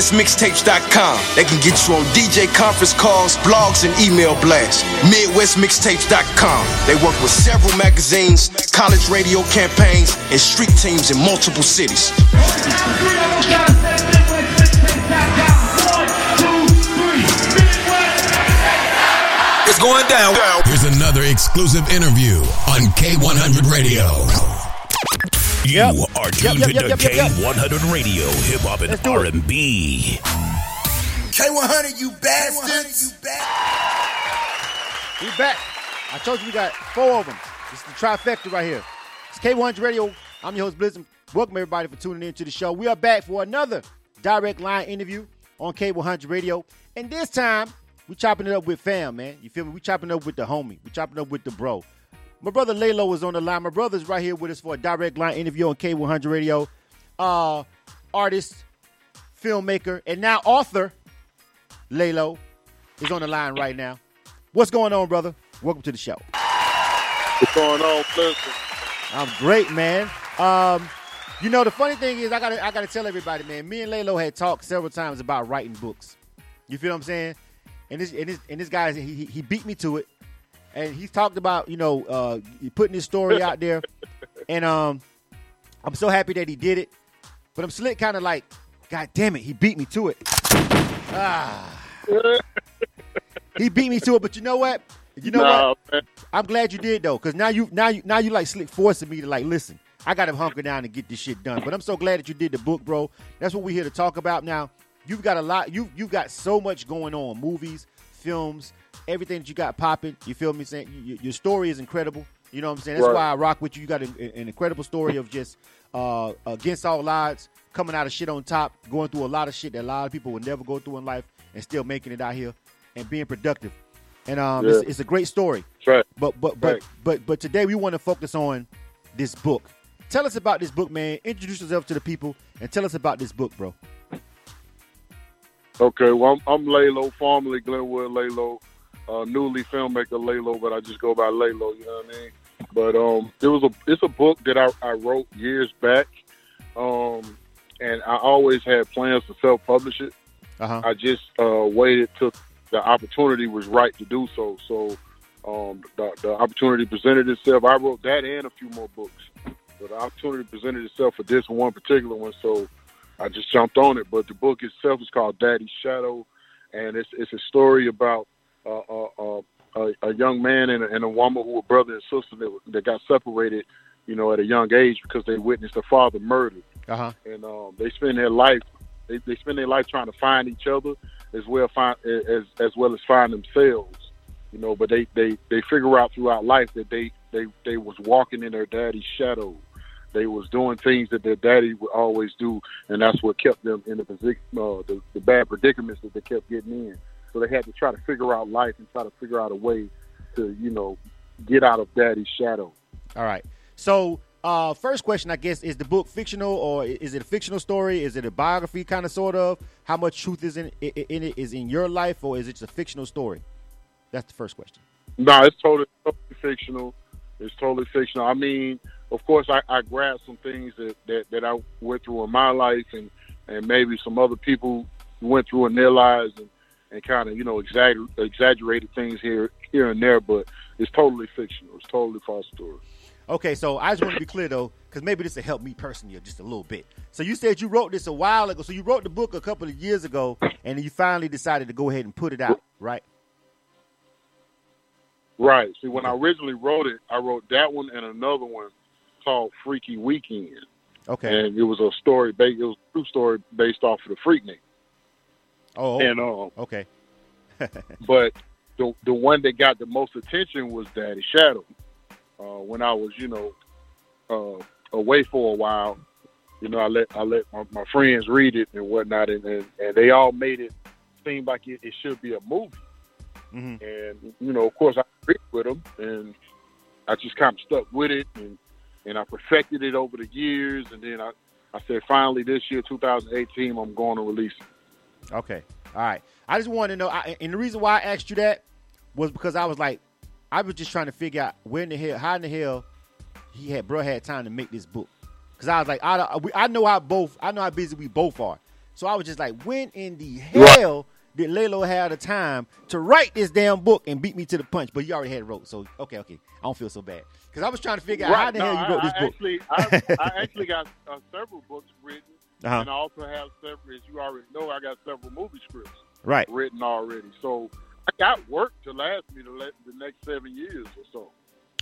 MidwestMixtapes.com. They can get you on DJ conference calls, blogs, and email blasts. MidwestMixtapes.com. They work with several magazines, college radio campaigns, and street teams in multiple cities. It's going down. Here's another exclusive interview on K100 Radio. You Yep. are tuned yep, to yep, yep, yep, yep. K100 Radio, hip hop and Let's do it. R&B. K100, you bastards. We back. I told you we got four of them. This is the trifecta right here. It's K100 Radio. I'm your host, Blizzard. Welcome everybody for tuning in to the show. We are back for another direct line interview on K100 Radio. And this time, we chopping it up with fam, man. You feel me? We chopping it up with the homie. We chopping it up with the bro. My brother Leylo is on the line. My brother's right here with us for a direct line interview on K100 Radio. Uh, artist, filmmaker, and now author, Leylo, is on the line right now. What's going on, brother? Welcome to the show. What's going on, Blizzard? I'm great, man. Um, you know, the funny thing is, I gotta, I gotta tell everybody, man. Me and Leylo had talked several times about writing books. You feel what I'm saying? And this, and this, and this guy, he- he beat me to it, and he's talked about, you know, uh, putting his story out there, and um, I'm so happy that he did it. But I'm slick, kind of like, God damn it, he beat me to it. Ah, he beat me to it. But you know what? You know what? man. I'm glad you did though, because now you now you now you like slick forcing me to like listen. I got to hunker down and get this shit done. But I'm so glad that you did the book, bro. That's what we're here to talk about. Now you've got a lot. You you've got so much going on, movies, films, everything that you got popping. You feel me saying? You, your story is incredible. You know what I'm saying? That's Right. why I rock with you. You got an, an incredible story of just uh, against all odds, coming out of shit on top, going through a lot of shit that a lot of people would never go through in life, and still making it out here and being productive. And um, it's, Yeah. it's a great story. Right. But but but Right. but but today we want to focus on this book. Tell us about this book, man. Introduce yourself to the people and tell us about this book, bro. Okay, well, I'm, I'm Leylo, formerly Glenwood Leylo, uh, newly filmmaker Leylo, but I just go by Leylo. You know what I mean? But um, it was a it's a book that I, I wrote years back, um, and I always had plans to self publish it. Uh huh. I just uh, waited till the opportunity was right to do so. So um, the, the opportunity presented itself. I wrote that and a few more books, but the opportunity presented itself for this one particular one. So I just jumped on it. But the book itself is called Daddy's Shadow, and it's it's a story about uh, uh, uh, a, young man and a, and a woman who were brother and sister that, that got separated, you know, at a young age because they witnessed their father murdered Uh huh. and um, they spend their life they, they spend their life trying to find each other as well find as as well as find themselves you know but they they they figure out throughout life that they they they was walking in their daddy's shadow they was doing things that their daddy would always do and that's what kept them in the position uh, the, the bad predicaments that they kept getting in so they had to try to figure out life and try to figure out a way to you know get out of daddy's shadow All right. So, uh, first question, I guess, is the book fictional or is it a fictional story? Is it a biography, kind of, sort of? How much truth is in, in it? Is in your life or is it just a fictional story? That's the first question. No, it's totally, totally fictional. It's totally fictional. I mean, of course, I, I grabbed some things that, that, that I went through in my life, and, and maybe some other people went through in their lives, and, and kind of you know exagger- exaggerated things here here and there. But it's totally fictional. It's totally false story. Okay, so I just want to be clear though, because maybe this will help me personally just a little bit. So you said you wrote this a while ago. So you wrote the book a couple of years ago, and you finally decided to go ahead and put it out, right? Right. See, when I originally wrote it, I wrote that one and another one called Freaky Weekend, Okay. and it was a story. Ba- it was a true story based off of the Freaknik. oh, oh, And um, okay. but the the one that got the most attention was Daddy Shadow. Uh, when I was, you know, uh, away for a while, you know, I let I let my, my friends read it and whatnot, and, and, and they all made it seem like it, it should be a movie. hmm And you know, of course, I agreed with them, and I just kind of stuck with it, and and I perfected it over the years, and then I I said finally this year, 2018, I'm going to release it. Okay. All right. I just wanted to know, I, and the reason why I asked you that was because I was like, I was just trying to figure out where in the hell, how in the hell he had, bro, had time to make this book. Because I was like, I, we- I know how both, I know how busy we both are. So I was just like, when in the hell did Leylo have the time to write this damn book and beat me to the punch? But you already had it wrote, so okay, okay, I don't feel so bad because I was trying to figure out how the no, hell you wrote I, this I book. Actually, I, I actually got uh, several books written, Uh-huh. and I also have several. As you already know, I got several movie scripts Right. written already. So I got work to last me the, le- the next seven years or so.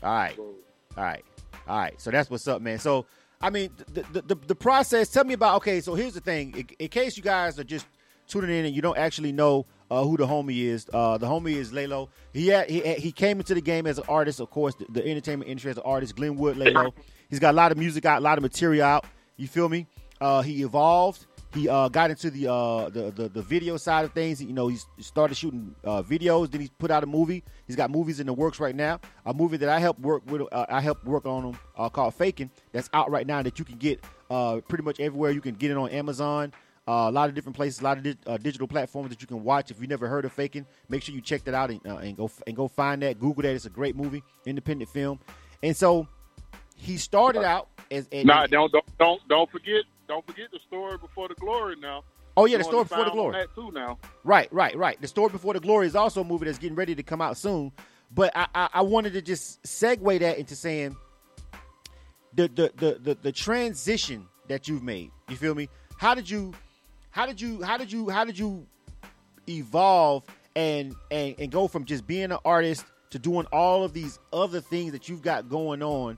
All right. So All right. All right. So that's what's up, man. So, I mean, the the, the, the process, tell me about, okay, so here's the thing. In, in case you guys are just tuning in and you don't actually know uh, who the homie is, uh, the homie is Leylo. He, had, he he came into the game as an artist, of course, the, the entertainment industry as an artist, Glenwood Leylo. He's got a lot of music out, a lot of material out. You feel me? Uh, he evolved. He uh, got into the, uh, the the the video side of things. You know, he started shooting uh, videos. Then he put out a movie. He's got movies in the works right now. A movie that I helped work with. I helped work on him called Fakin. That's out right now. That you can get uh, pretty much everywhere. You can get it on Amazon. Uh, a lot of different places, a lot of di- uh, digital platforms that you can watch. If you never heard of Fakin, make sure you check that out and, uh, and go and go find that. Google that. It's a great movie, independent film. And so he started out as. as Nah, don't don't don't don't forget don't forget the story before the glory now. Oh yeah, the story before the glory. Too now. Right, right, right. The story before the glory is also a movie that's getting ready to come out soon. But I, I, I wanted to just segue that into saying the, the the the the transition that you've made. You feel me? How did you how did you how did you how did you evolve and and and go from just being an artist to doing all of these other things that you've got going on?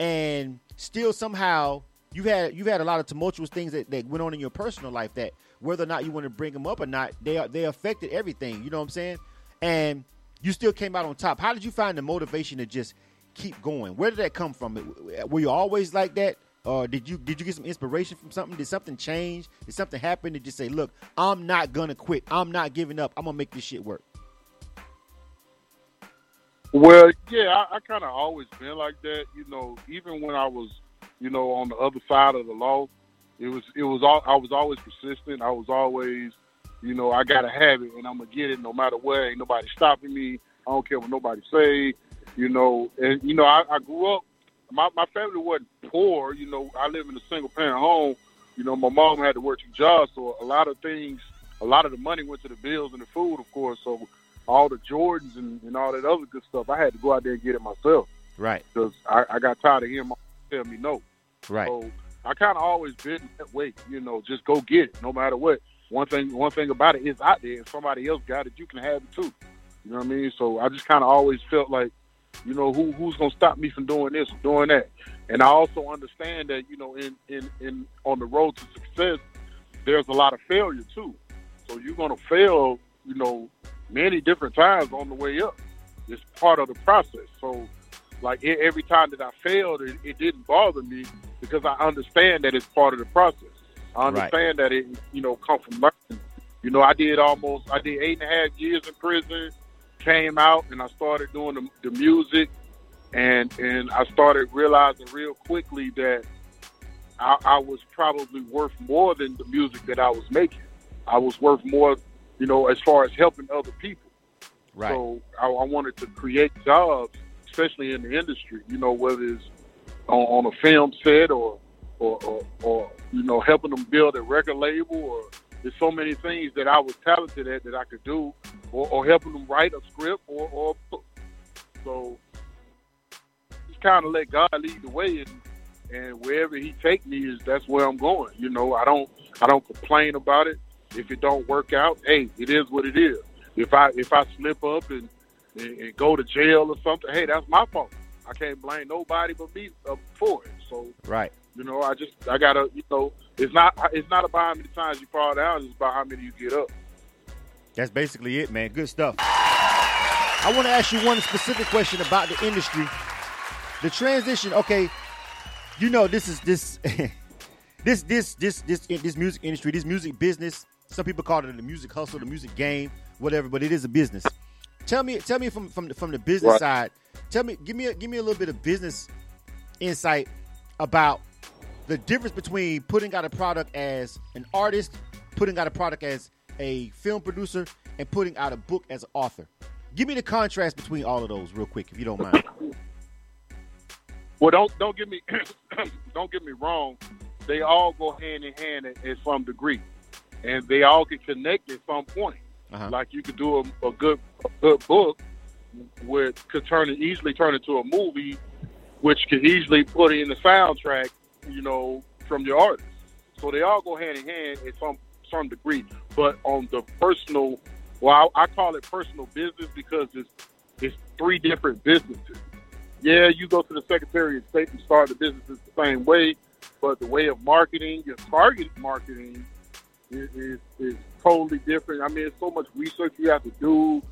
And still somehow you've had you've had a lot of tumultuous things that, that went on in your personal life that whether or not you want to bring them up or not they they affected everything you know what i'm saying? And you still came out on top. How did you find the motivation to just keep going? Where did that come from? Were you always like that or did you did you get some inspiration from something did something change did something happen to just say look i'm not gonna quit i'm not giving up i'm gonna make this shit work Well, yeah, I, I kind of always been like that. You know, even when I was, you know, on the other side of the law, it was it was all I was always persistent. I was always, you know, I gotta have it, and I'm gonna get it no matter what. Ain't nobody stopping me. I don't care what nobody say. You know, and you know, I, I grew up. My my family wasn't poor. You know, I live in a single parent home. You know, my mom had to work two jobs, so a lot of things, a lot of the money went to the bills and the food, of course. So all the Jordans and, and all that other good stuff, I had to go out there and get it myself right because I, I got tired of hearing my tell me no. right So I kind of always been that way, you know, just go get it, no matter what. One thing, one thing about it is out there. If somebody else got it, you can have it too. You know what I mean? So I just kind of always felt like, you know, who who's gonna stop me from doing this or doing that? And I also understand that, you know, in in in on the road to success, there's a lot of failure too. So you're gonna fail, you know, many different times on the way up. It's part of the process. So like every time that I failed, it, it didn't bother me because I understand that it's part of the process. I understand that it, you know, come from learning. You know, I did almost, I did eight and a half years in prison, came out, and I started doing the, the music, and and I started realizing real quickly that I, I was probably worth more than the music that I was making. I was worth more, you know, as far as helping other people. right So I, I wanted to create jobs, especially in the industry. You know, whether it's on, on a film set or, or, or, or you know, helping them build a record label, or there's so many things that I was talented at that I could do, or, or helping them write a script or, or a book. So just kind of let God lead the way, and and wherever He take me is that's where I'm going. You know, I don't I don't complain about it. If it don't work out, hey, it is what it is. If I if I slip up and, and, and go to jail or something, hey, that's my fault. I can't blame nobody but me uh, for it. So right you know, I just I gotta you know, it's not it's not about how many times you fall down, it's about how many you get up. That's basically it, man. Good stuff. I want to ask you one specific question about the industry. The transition, okay, you know this is this this this this this this music industry, this music business. Some people call it the music hustle, the music game, whatever, but it is a business. Tell me tell me from from the, from the business Right. side. Tell me give me a, give me a little bit of business insight about the difference between putting out a product as an artist, putting out a product as a film producer, and putting out a book as an author. Give me the contrast between all of those real quick, if you don't mind. Well, don't don't get me don't get me wrong. They all go hand in hand at, at some degree. and they all can connect at some point. Uh-huh. Like you could do a, a good a good book, which could turn it easily turn into a movie, which could easily put it in the soundtrack, you know, from your artist. So they all go hand in hand at some some degree. But on the personal, well, I, I call it personal business because it's it's three different businesses. Yeah, you go to the Secretary of State and start the businesses the same way, but the way of marketing, your target marketing, is, is, is totally different. I mean, it's so much research you have to do.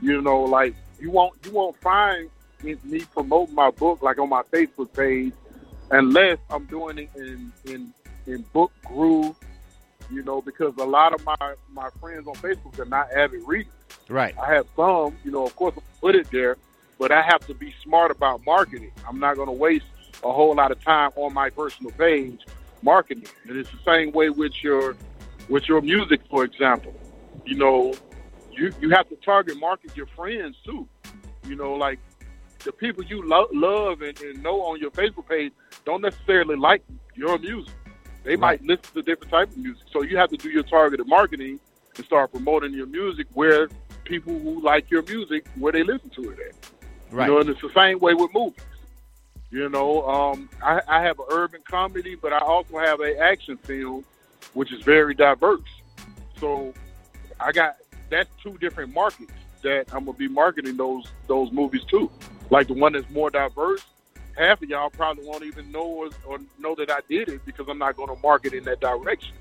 You know, like you won't you won't find me promoting my book like on my Facebook page unless I'm doing it in in in book group. You know, because a lot of my my friends on Facebook are not avid readers. Right. I have some, you know, of course, I put it there, but I have to be smart about marketing. I'm not going to waste a whole lot of time on my personal page marketing. And it's the same way with your with your music, for example. You know, you you have to target market your friends too. You know, like the people you lo- love and, and know on your Facebook page don't necessarily like your music. They might listen to different type of music. So you have to do your targeted marketing and start promoting your music where people who like your music where they listen to it at. Right. You know, and it's the same way with movies. You know, um, I, I have an urban comedy, but I also have a action film, which is very diverse. So I got that's two different markets that I'm gonna be marketing those those movies to. Like the one that's more diverse, half of y'all probably won't even know or, or know that I did it because I'm not gonna market in that direction.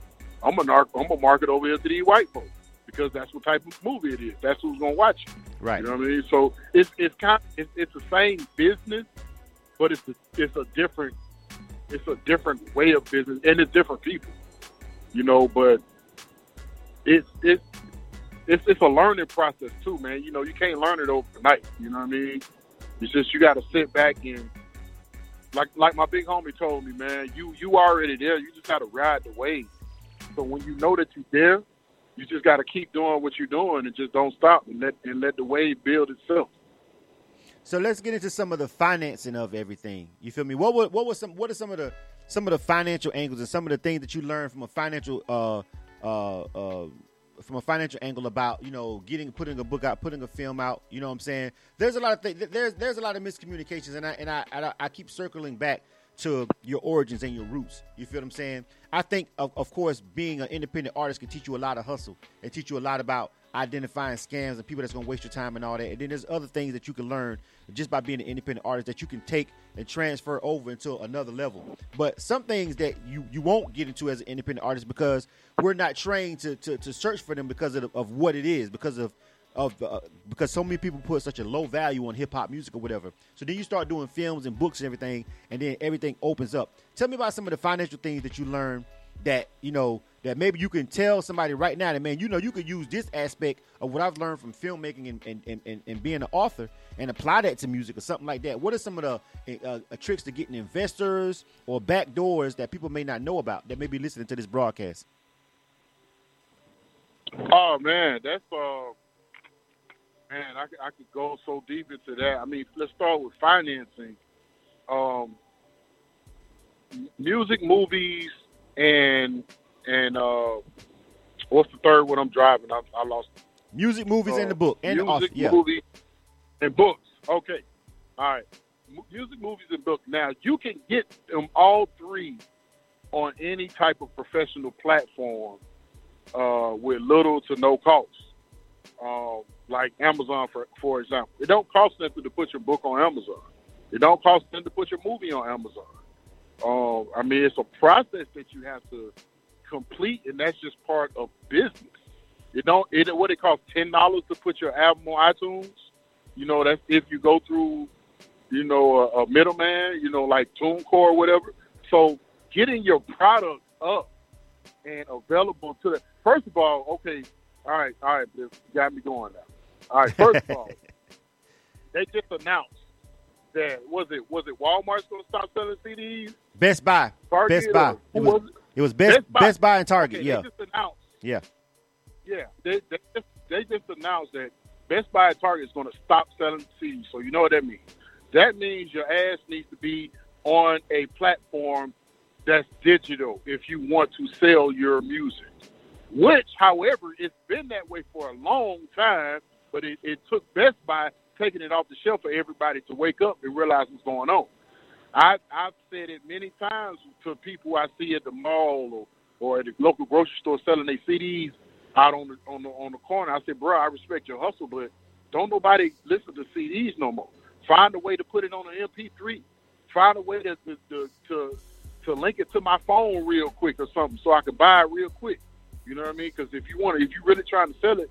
I'm gonna I'm gonna market over here to these white folks because that's what type of movie it is. That's who's gonna watch it. Right. You know what I mean? So it's it's kind it's, it's the same business, but it's a, it's a different it's a different way of business and it's different people. You know, but it's it's it's it's a learning process too, man. You know, you can't learn it overnight. You know what I mean? It's just you got to sit back and like like my big homie told me, man. You you already there. You just got to ride the wave. So when you know that you're there, you just got to keep doing what you're doing and just don't stop and let and let the wave build itself. So let's get into some of the financing of everything. You feel me? What were, what was some what are some of the some of the financial angles and some of the things that you learned from a financial uh uh uh from a financial angle about you know getting putting a book out, putting a film out. You know what I'm saying? There's a lot of th- there's there's a lot of miscommunications, and I and I, I I keep circling back to your origins and your roots. You feel what I'm saying? I think of, of course being an independent artist can teach you a lot of hustle and teach you a lot about identifying scams and people that's going to waste your time and all that. And then there's other things that you can learn just by being an independent artist that you can take and transfer over into another level. But some things that you, you won't get into as an independent artist because we're not trained to, to, to search for them because of, of what it is, because of of uh, because so many people put such a low value on hip hop music or whatever. So then you start doing films and books and everything, and then everything opens up. Tell me about some of the financial things that you learned that you know that maybe you can tell somebody right now that man, you know, you could use this aspect of what I've learned from filmmaking and and, and, and, being an author and apply that to music or something like that. What are some of the uh, uh, tricks to getting investors or back doors that people may not know about that may be listening to this broadcast? Oh man, that's uh, man, I, I could go so deep into that. I mean, let's start with financing. Um, music, movies, and and uh, what's the third one I'm driving? I, I lost. Music, movies, Uh, and the book, and music, author. Yeah. movie, and books. Okay, all right. M- music, movies, and books. Now you can get them all three on any type of professional platform uh, with little to no cost. Um, like Amazon, for for example, it don't cost nothing to put your book on Amazon. It don't cost nothing to put your movie on Amazon. Um, I mean, it's a process that you have to complete, and that's just part of business. You know, it what it costs ten dollars to put your album on iTunes. You know, that's if you go through, you know, a, a middleman. You know, like TuneCore or whatever. So getting your product up and available to the first of all, okay, all right, all right, this got me going now. All right, first of all, they just announced that was it was it Walmart's going to stop selling CDs? Best Buy. Target Best Buy. It was, was it? it was Best Best Buy. Best Buy and Target. Okay, yeah. They just announced. Yeah. Yeah, they they just, they just announced that Best Buy and Target is going to stop selling CDs. So you know what that means. That means your ass needs to be on a platform that's digital if you want to sell your music. Which, however, it's been that way for a long time, but it, it took Best Buy taking it off the shelf for everybody to wake up and realize what's going on. I, I've said it many times to people I see at the mall or, or at the local grocery store selling their CDs out on the on the on the corner. I said, bro, I respect your hustle, but don't nobody listen to CDs no more. Find a way to put it on an MP3. Find a way to to, to, to to link it to my phone real quick or something, so I can buy it real quick. You know what I mean? Because if you want, if you really trying to sell it,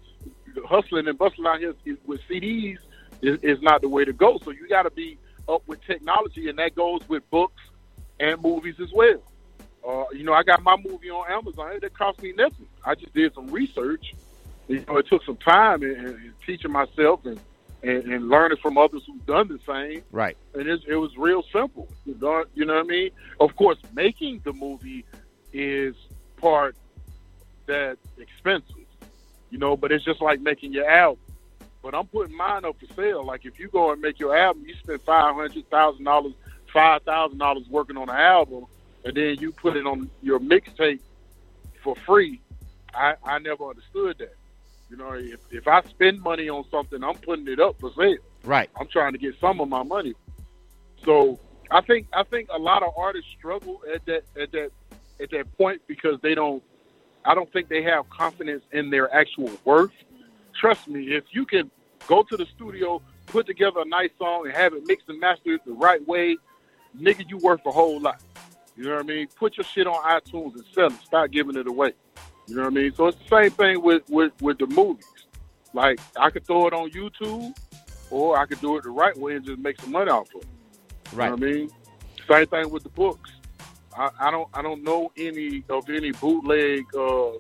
hustling and bustling out here with CDs is, is not the way to go. So you got to be up with technology, and that goes with books and movies as well. Uh, you know, I got my movie on Amazon. It didn't cost me nothing. I just did some research. You know, it took some time and, and teaching myself and, and, and learning from others who've done the same. Right. And it, it was real simple. You know, you know what I mean? Of course, making the movie is part that expensive. You know, but it's just like making your album. But I'm putting mine up for sale. Like if you go and make your album, you spend five hundred thousand dollars, five thousand dollars working on an album, and then you put it on your mixtape for free. I, I never understood that. You know, if, if I spend money on something, I'm putting it up for sale. Right. I'm trying to get some of my money. So I think I think a lot of artists struggle at that at that at that point because they don't I don't think they have confidence in their actual worth. Trust me, if you can go to the studio, put together a nice song and have it mixed and mastered the right way, nigga, you worth a whole lot. You know what I mean? Put your shit on iTunes and sell it. Stop giving it away. You know what I mean? So it's the same thing with, with, with the movies. Like I could throw it on YouTube or I could do it the right way and just make some money off of it. Right. You know what I mean? Same thing with the books. I, I don't I don't know any of any bootleg uh,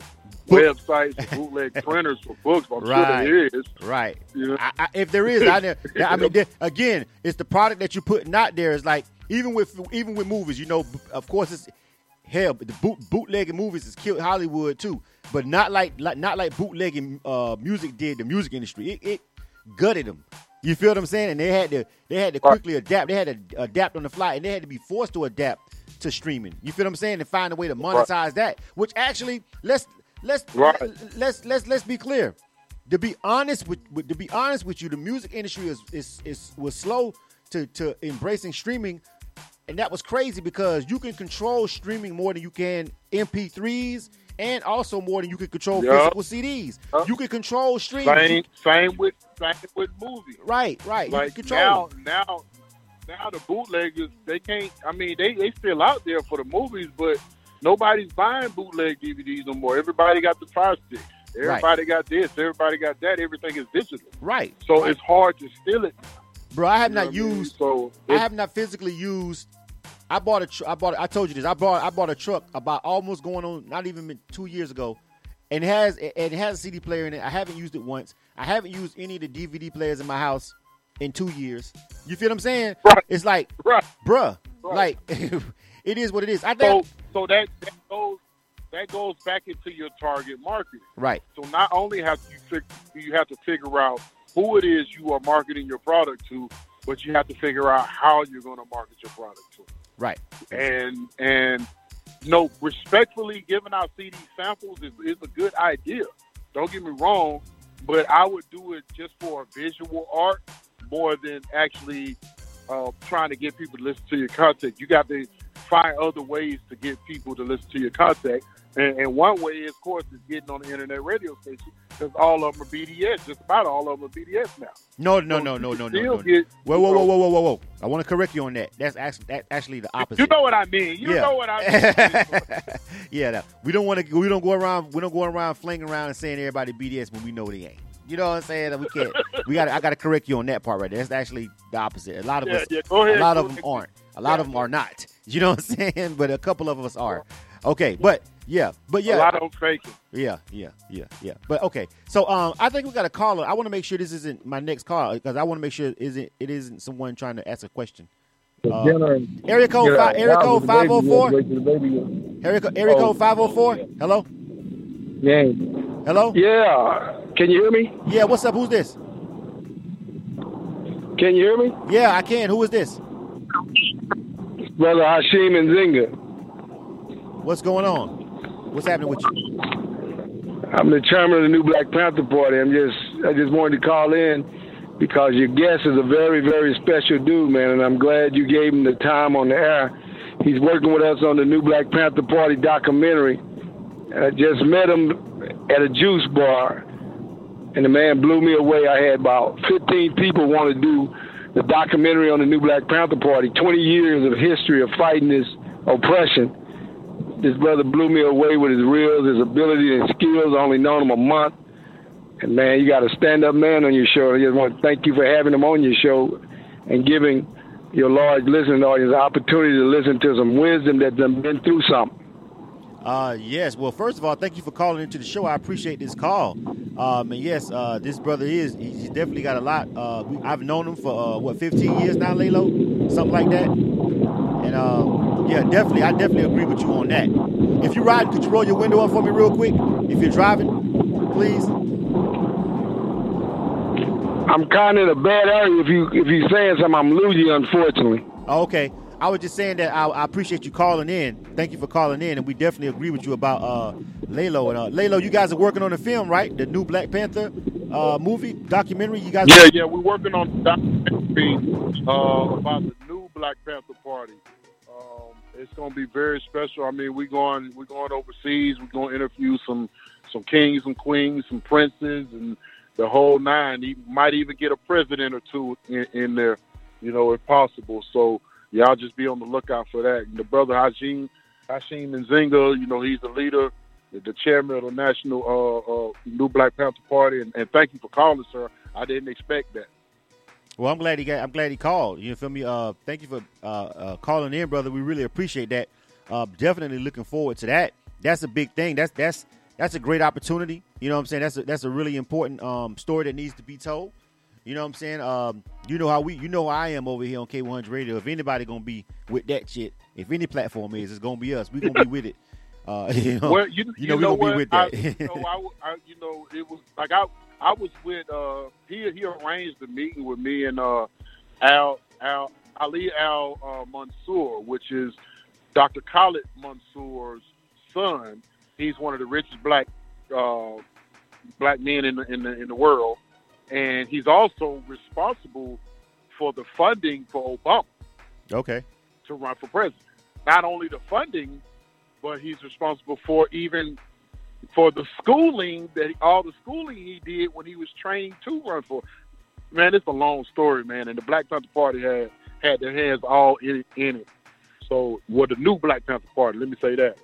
websites, bootleg printers for books. But I'm Right. sure there is. Right. Know? I, I, if there is, I, I mean, there, again, it's the product that you're putting out there. Is like even with even with movies, you know, of course, it's hell. The boot bootlegging movies has killed Hollywood too, but not like, like not like bootlegging uh, music did the music industry. It, it gutted them. You feel what I'm saying? And they had to they had to Right. quickly adapt. They had to adapt on the fly, and they had to be forced to adapt to streaming. You feel what I'm saying? And find a way to monetize that. Which actually, let's let's Right. let's let's let's be clear. To be honest with, with to be honest with you, the music industry is is, is was slow to to embracing streaming, and that was crazy because you can control streaming more than you can MP3s, and also more than you can control Yeah. physical CDs. You can control streaming. Same same with same with movies. Right, right. Like control. now now now the bootleggers they can't I mean they they still out there for the movies, but nobody's buying bootleg DVDs no more. Everybody got the fire stick. Everybody got this. Everybody got that. Everything is digital. right. So right. it's hard to steal it. bro. I have You not what I mean? used. So I have not physically used. I bought a. Tr- I bought. I told you this. I bought. I bought a truck about almost going on. Not even two years ago, and it has. And it has a CD player in it. I haven't used it once. I haven't used any of the DVD players in my house in two years. You feel what I'm saying? Right. It's like, right. bruh, Right. like it is what it is. I So think. so that, that goes that goes back into your target market. right. So not only have you fig- you have to figure out who it is you are marketing your product to, but you have to figure out how you're going to market your product to. Right. And and you know, respectfully giving out CD samples is, is a good idea. Don't get me wrong, but I would do it just for visual art more than actually uh, trying to get people to listen to your content. You got to find other ways to get people to listen to your content. And, and one way, of course, is getting on the internet radio station because all of them are BDS. Just about all of them are BDS now. No, no, So no, no, no, no, no. get- Whoa, whoa, whoa, whoa, whoa, whoa, whoa! I want to correct you on that. That's actually that's actually the opposite. You know what I mean. You Yeah. know what I mean. yeah, no, we don't want to. We don't go around. We don't go around flinging around and saying everybody BDS when we know they ain't. You know what I'm saying? We can't. We got. I got to correct you on that part right there. That's actually the opposite. A lot of Yeah, us. yeah, go ahead, A lot of them ahead. aren't. A lot of them are not. You know what I'm saying? But a couple of us are. Okay, but yeah, but yeah, A lot of them faking. yeah, yeah, yeah, yeah. But okay, so um, I think we got a caller. I want to make sure this isn't my next call because I want to make sure it isn't it isn't someone trying to ask a question. Uh, area code five, area code five zero four. Area code area code five zero four. Hello, Yeah. hello. Yeah. Can you hear me? Yeah, what's up? Who's this? Can you hear me? Yeah, I can. Who is this? Brother Hashim Nzinga. What's going on? What's happening with you? I'm the chairman of the New Black Panther Party. I'm just I just wanted to call in because your guest is a very very special dude, man, and I'm glad you gave him the time on the air. He's working with us on the New Black Panther Party documentary. I just met him at a juice bar, and the man blew me away. I had about 15 people want to do the documentary on the New Black Panther Party, 20 years of history of fighting this oppression. This brother blew me away with his reels, his ability and skills. I only known him a month. And man, you got a stand-up man on your show. I just want to thank you for having him on your show and giving your large listening audience the opportunity to listen to some wisdom that's been through something. Uh, yes. Well, first of all, thank you for calling into the show. I appreciate this call. Um, and yes, uh, this brother is he's definitely got a lot. Uh, I've known him for uh, what 15 years now, Leylo, something like that. And um, yeah, definitely, I definitely agree with you on that. If you're riding, could you roll your window up for me real quick? If you're driving, please. I'm kind of in a bad area. If you if you're saying something, I'm losing you, unfortunately. Okay. I was just saying that I, I, appreciate you calling in. Thank you for calling in, and we definitely agree with you about uh, Leylo. And uh, Leylo, you guys are working on the film, right? The new Black Panther uh, movie documentary. You guys? Yeah, yeah, we're working on documentary uh, about the new Black Panther Party. Um, it's going to be very special. I mean, we're going we're going overseas. We're going to interview some some kings and queens, some princes, and the whole nine. He might even get a president or two in, in there, you know, if possible. So y'all just be on the lookout for that. And the brother Hashim Hashim Nzinga, you know, he's the leader, the chairman of the National uh, uh, New Black Panther Party. And, and, thank you for calling, sir. I didn't expect that. Well, I'm glad he got. I'm glad he called. You feel me? Uh, thank you for uh, uh, calling in, brother. We really appreciate that. Uh, definitely looking forward to that. That's a big thing. That's that's that's a great opportunity. You know what I'm saying? That's a, that's a really important um, story that needs to be told. You know what I'm saying? Um, you know how we, you know how I am over here on K100 Radio. If anybody gonna be with that shit, if any platform is, it's gonna be us. We gonna be with it. Uh, you know, well, you, you, you know, we gonna what? be with that. I, you, know, I, I, you know, it was like I, I was with. Uh, he he arranged the meeting with me and uh, Al Al Ali Al uh, Mansour, which is Dr. Khalid Mansour's son. He's one of the richest black uh, black men in the, in the in the world and he's also responsible for the funding for Obama. Okay. To run for president. Not only the funding, but he's responsible for even for the schooling that all the schooling he did when he was trained to run for. Man, it's a long story, man. And the Black Panther Party had had their hands all in it. In it. So, what well, the new Black Panther Party? Let me say that.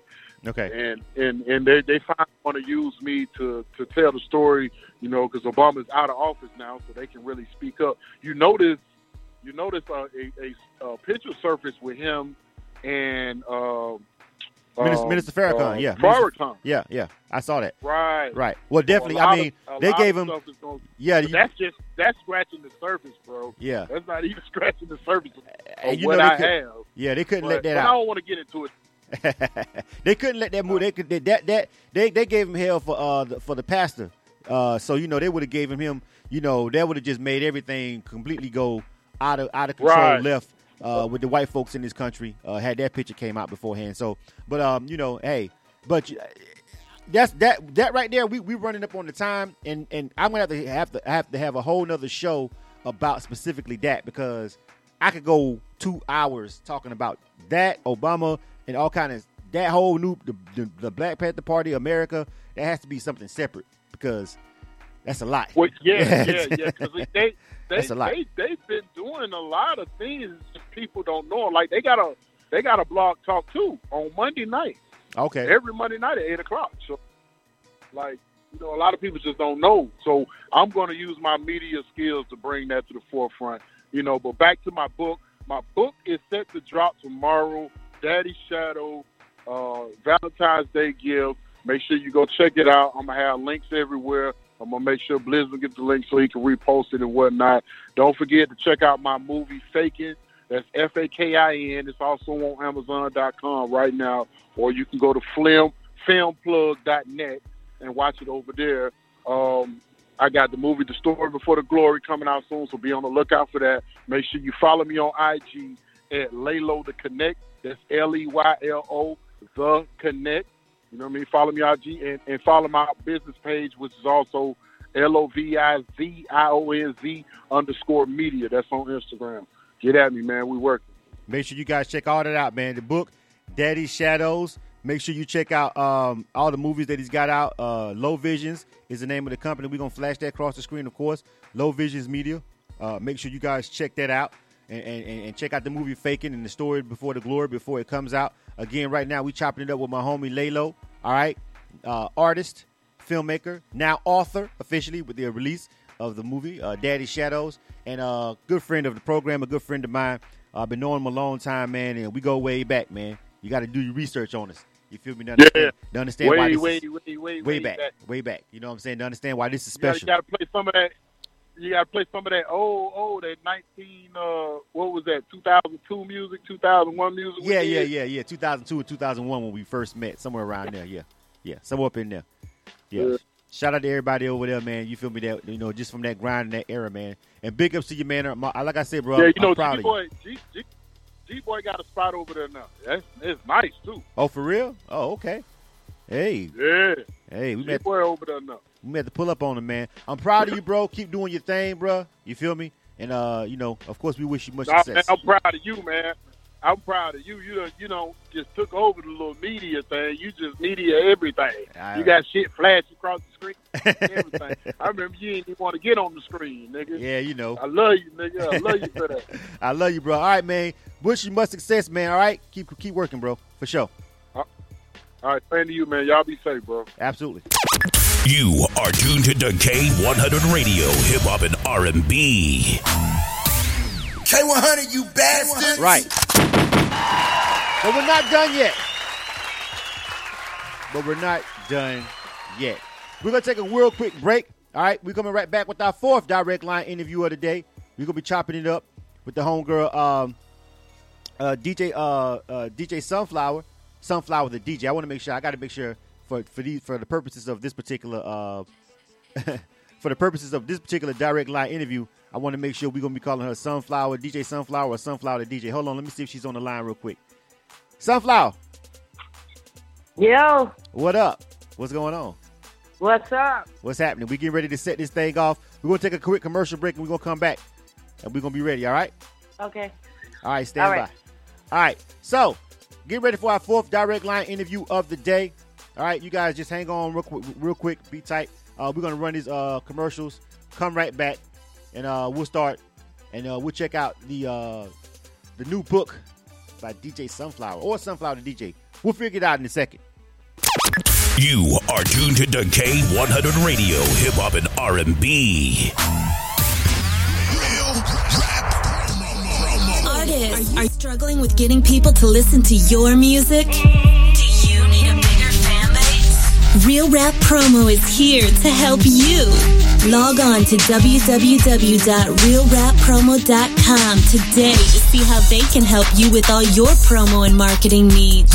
Okay. And and and they they finally want to use me to to tell the story, you know, because Obama's out of office now, so they can really speak up. You notice, you notice uh, a, a, a picture surface with him and. Uh, Minister, Minister Farrakhan, uh, yeah, Farrakhan, yeah, yeah, I saw that. Right, right. Well, definitely. So I mean, of, they gave him. Gonna, yeah, you, that's just that's scratching the surface, bro. Yeah, that's not even scratching the surface of what know, I could, have. Yeah, they couldn't but, let that out. I don't want to get into it they couldn't let that move. They could they, that that they they gave him hell for uh the, for the pastor. Uh, so you know they would have gave him him. You know that would have just made everything completely go out of out of control. Right. Left uh, with the white folks in this country. Uh, had that picture came out beforehand. So, but um, you know, hey, but that's that that right there. We we running up on the time, and and I'm gonna have to have to have to have a whole nother show about specifically that because I could go two hours talking about that Obama and all kind of that whole new the, the, the, Black Panther Party America. That has to be something separate because that's a lot. Well, yeah, yeah, yeah. Because they they that's a lot. they they've been doing a lot of things people don't know. Like they got a they got a blog talk too on Monday night. Okay. Every Monday night at eight o'clock. So, like you know, a lot of people just don't know. So I'm going to use my media skills to bring that to the forefront. You know, but back to my book. My book is set to drop tomorrow. Daddy Shadow, uh, Valentine's Day gift. Make sure you go check it out. I'm gonna have links everywhere. I'm gonna make sure Blizz will get the link so he can repost it and whatnot. Don't forget to check out my movie Fakin. That's F A K I N. It's also on Amazon.com right now, or you can go to film filmplug.net and watch it over there. Um, I got the movie The Story Before the Glory coming out soon, so be on the lookout for that. Make sure you follow me on IG at Leylo the Connect. That's L E Y L O the Connect. You know what I mean? Follow me IG and, and follow my business page, which is also L O V I Z I O N Z underscore media. That's on Instagram. Get at me, man. We working. Make sure you guys check all that out, man. The book, Daddy Shadows. Make sure you check out um, all the movies that he's got out. Uh, LoVizionz is the name of the company. We're gonna flash that across the screen, of course. LoVizionz Media. Uh, make sure you guys check that out and, and, and check out the movie Fakin and the story before the glory before it comes out. Again, right now we chopping it up with my homie Leylo. All right, uh, artist, filmmaker, now author officially with the release of the movie uh, Daddy Shadows, and a uh, good friend of the program, a good friend of mine. I've been knowing him a long time, man, and we go way back, man. You got to do your research on us. You feel me? To understand, Yeah. to understand Way, why this way, is, way, way, way, way back, back. way back. You know what I'm saying? To understand why this is special. you gotta play some of that. You gotta play some of that old, old, that nineteen. Uh, what was that? Two thousand two music, two thousand one music. we Yeah, yeah, yeah, yeah. 2002 and 2001 when we first met, somewhere around there. Yeah, yeah, somewhere up in there. Yeah. Yeah. Shout out to everybody over there, man. You feel me? That you know, just from that grind and that era, man. And big ups to you, man. Like I said, bro, Yeah, I'm, you know, proud G of you. boy, G, boy got a spot over there now. That's it's nice too. Oh, for real? Oh, okay. Hey, Yeah, hey, we G met, boy over there now. We had to pull up on him, man. I'm proud of you, bro. Keep doing your thing, bro. You feel me? And uh, you know, of course, we wish you much success. I'm proud of you, man. I'm proud of you. You know, you know, just took over the little media thing. You just media everything. You got shit flash across the screen, everything. I remember you didn't even want to get on the screen, nigga. Yeah, you know. I love you, nigga. I love you for that. I love you, bro. All right, man. Wish you much success, man. All right, keep keep working, bro, for sure. All right, same to you, man. Y'all be safe, bro. Absolutely. You are tuned to K100 Radio, Hip Hop and R&B. K100, you bastards. Right. But we're not done yet. But we're not done yet. We're gonna take a real quick break. All right, we're coming right back with our fourth direct line interview of the day. We're gonna be chopping it up with the homegirl, um, uh, DJ, uh, uh, DJ Sunflower, Sunflower the DJ. I want to make sure. I got to make sure for for these for the purposes of this particular uh, for the purposes of this particular direct line interview, I want to make sure we're gonna be calling her Sunflower, DJ Sunflower, or Sunflower DJ. Hold on, let me see if she's on the line real quick. Sunflower, Yo, what up? What's going on? what's up? What's happening? We getting ready to set this thing off. We're gonna take a quick commercial break and we're gonna come back and we're gonna be ready. All right? Okay. All right, stand All right. by. All right, so get ready for our fourth direct line interview of the day. All right, you guys just hang on real quick, real quick be tight. Uh, we're gonna run these uh, commercials, come right back, and uh, we'll start, and uh, we'll check out the uh, the new book by DJ Sunflower or Sunflower the DJ. We'll figure it out in a second. You are tuned to K100 Radio, Hip Hop and R&B. Artists, are you struggling with getting people to listen to your music? Real Rap Promo is here to help you. Log on to www.realrappromo.com today to see how they can help you with all your promo and marketing needs.